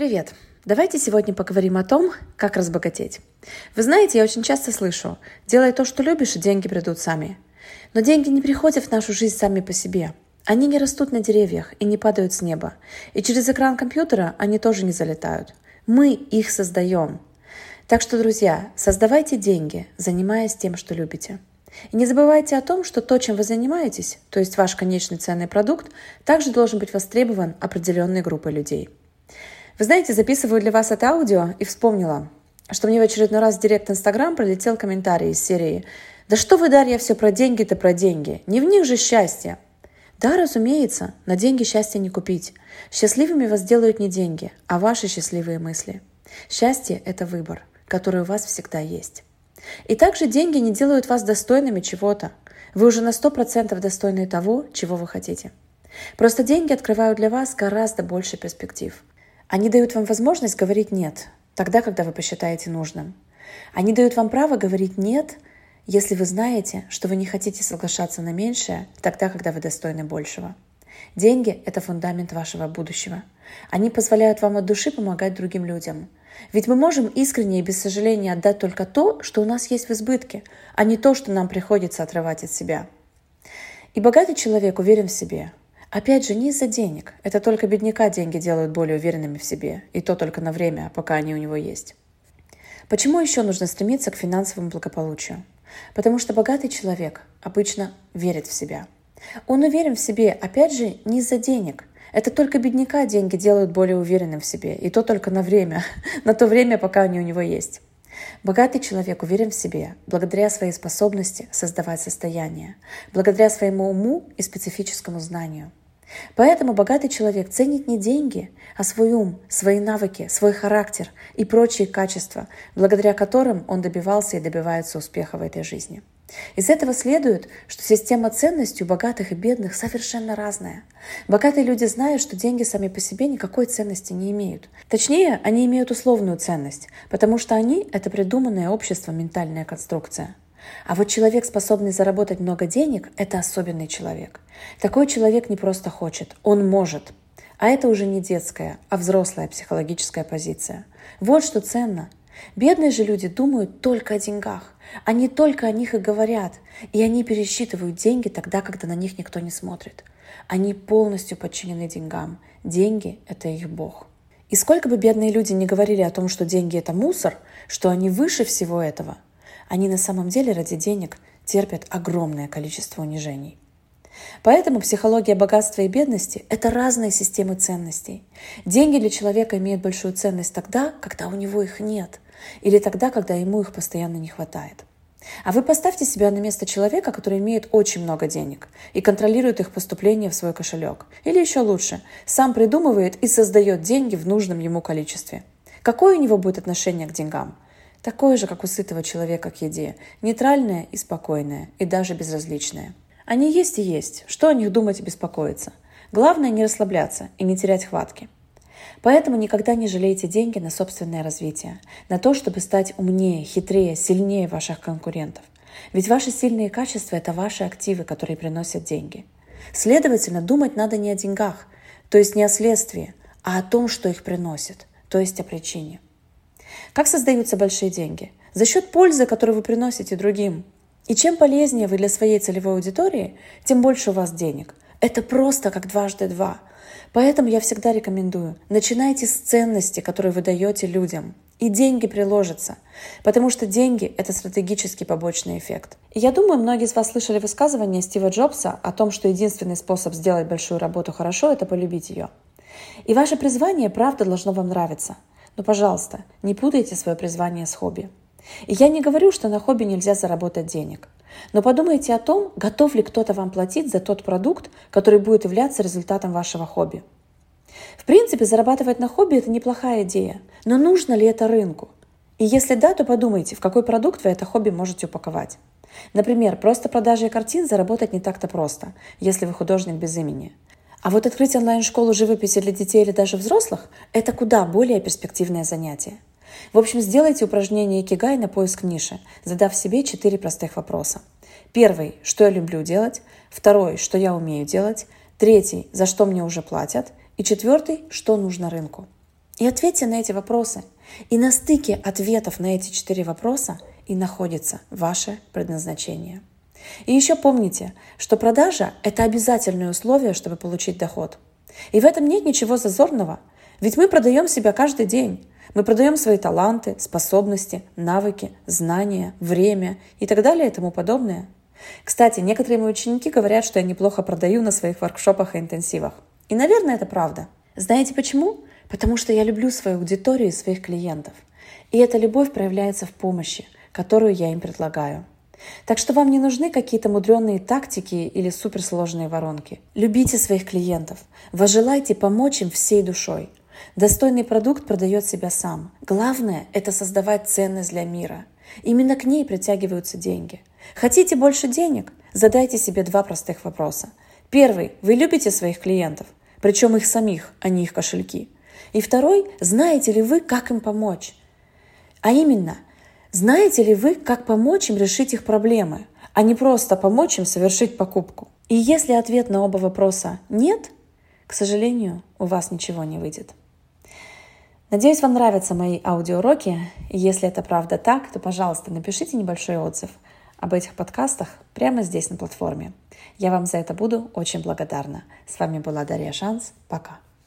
Привет! Давайте сегодня поговорим о том, как разбогатеть. Вы знаете, я очень часто слышу, делай то, что любишь, и деньги придут сами. Но деньги не приходят в нашу жизнь сами по себе. Они не растут на деревьях и не падают с неба. И через экран компьютера они тоже не залетают. Мы их создаем. Так что, друзья, создавайте деньги, занимаясь тем, что любите. И не забывайте о том, что то, чем вы занимаетесь, то есть ваш конечный ценный продукт, также должен быть востребован определенной группой людей. Вы знаете, записываю для вас это аудио и вспомнила, что мне в очередной раз в директ Инстаграм пролетел комментарий из серии «Да что вы, Дарья, все про деньги-то про деньги? Не в них же счастье!» Да, разумеется, на деньги счастье не купить. Счастливыми вас делают не деньги, а ваши счастливые мысли. Счастье – это выбор, который у вас всегда есть. И также деньги не делают вас достойными чего-то. Вы уже на 100% достойны того, чего вы хотите. Просто деньги открывают для вас гораздо больше перспектив. Они дают вам возможность говорить «нет», тогда, когда вы посчитаете нужным. Они дают вам право говорить «нет», если вы знаете, что вы не хотите соглашаться на меньшее, тогда, когда вы достойны большего. Деньги – это фундамент вашего будущего. Они позволяют вам от души помогать другим людям. Ведь мы можем искренне и без сожаления отдать только то, что у нас есть в избытке, а не то, что нам приходится отрывать от себя. И богатый человек уверен в себе. Опять же, не из-за денег. Это только бедняка деньги делают более уверенными в себе. И то только на время, пока они у него есть. Почему еще нужно стремиться к финансовому благополучию? Потому что богатый человек обычно верит в себя. Он уверен в себе, опять же, не из-за денег. Это только бедняка деньги делают более уверенным в себе, и то только на время, на то время, пока они у него есть. Богатый человек уверен в себе благодаря своей способности создавать состояние, благодаря своему уму и специфическому знанию – Поэтому богатый человек ценит не деньги, а свой ум, свои навыки, свой характер и прочие качества, благодаря которым он добивался и добивается успеха в этой жизни. Из этого следует, что система ценностей у богатых и бедных совершенно разная. Богатые люди знают, что деньги сами по себе никакой ценности не имеют. Точнее, они имеют условную ценность, потому что они – это придуманное общество ментальная конструкция. А вот человек, способный заработать много денег, это особенный человек. Такой человек не просто хочет, он может. А это уже не детская, а взрослая психологическая позиция. Вот что ценно. Бедные же люди думают только о деньгах. Они только о них и говорят. И они пересчитывают деньги тогда, когда на них никто не смотрит. Они полностью подчинены деньгам. Деньги – это их бог. И сколько бы бедные люди не говорили о том, что деньги – это мусор, что они выше всего этого – они на самом деле ради денег терпят огромное количество унижений. Поэтому психология богатства и бедности – это разные системы ценностей. Деньги для человека имеют большую ценность тогда, когда у него их нет, или тогда, когда ему их постоянно не хватает. А вы поставьте себя на место человека, который имеет очень много денег и контролирует их поступление в свой кошелек. Или еще лучше, сам придумывает и создает деньги в нужном ему количестве. Какое у него будет отношение к деньгам? Такое же, как у сытого человека к еде, нейтральное и спокойное, и даже безразличное. Они есть и есть, что о них думать и беспокоиться. Главное не расслабляться и не терять хватки. Поэтому никогда не жалейте деньги на собственное развитие, на то, чтобы стать умнее, хитрее, сильнее ваших конкурентов. Ведь ваши сильные качества – это ваши активы, которые приносят деньги. Следовательно, думать надо не о деньгах, то есть не о следствии, а о том, что их приносит, то есть о причине – как создаются большие деньги? За счет пользы, которую вы приносите другим. И чем полезнее вы для своей целевой аудитории, тем больше у вас денег. Это просто как дважды два. Поэтому я всегда рекомендую, начинайте с ценности, которые вы даете людям. И деньги приложатся, потому что деньги – это стратегический побочный эффект. И я думаю, многие из вас слышали высказывание Стива Джобса о том, что единственный способ сделать большую работу хорошо – это полюбить ее. И ваше призвание, правда, должно вам нравиться – но, пожалуйста, не путайте свое призвание с хобби. И я не говорю, что на хобби нельзя заработать денег. Но подумайте о том, готов ли кто-то вам платить за тот продукт, который будет являться результатом вашего хобби. В принципе, зарабатывать на хобби – это неплохая идея, но нужно ли это рынку? И если да, то подумайте, в какой продукт вы это хобби можете упаковать. Например, просто продажей картин заработать не так-то просто, если вы художник без имени – а вот открыть онлайн-школу живописи для детей или даже взрослых – это куда более перспективное занятие. В общем, сделайте упражнение Икигай на поиск ниши, задав себе четыре простых вопроса. Первый – что я люблю делать? Второй – что я умею делать? Третий – за что мне уже платят? И четвертый – что нужно рынку? И ответьте на эти вопросы. И на стыке ответов на эти четыре вопроса и находится ваше предназначение. И еще помните, что продажа – это обязательное условие, чтобы получить доход. И в этом нет ничего зазорного, ведь мы продаем себя каждый день. Мы продаем свои таланты, способности, навыки, знания, время и так далее и тому подобное. Кстати, некоторые мои ученики говорят, что я неплохо продаю на своих воркшопах и интенсивах. И, наверное, это правда. Знаете почему? Потому что я люблю свою аудиторию и своих клиентов. И эта любовь проявляется в помощи, которую я им предлагаю. Так что вам не нужны какие-то мудреные тактики или суперсложные воронки. Любите своих клиентов. Возжелайте помочь им всей душой. Достойный продукт продает себя сам. Главное – это создавать ценность для мира. Именно к ней притягиваются деньги. Хотите больше денег? Задайте себе два простых вопроса. Первый – вы любите своих клиентов? Причем их самих, а не их кошельки. И второй – знаете ли вы, как им помочь? А именно, знаете ли вы, как помочь им решить их проблемы, а не просто помочь им совершить покупку? И если ответ на оба вопроса «нет», к сожалению, у вас ничего не выйдет. Надеюсь, вам нравятся мои аудиоуроки. Если это правда так, то, пожалуйста, напишите небольшой отзыв об этих подкастах прямо здесь на платформе. Я вам за это буду очень благодарна. С вами была Дарья Шанс. Пока.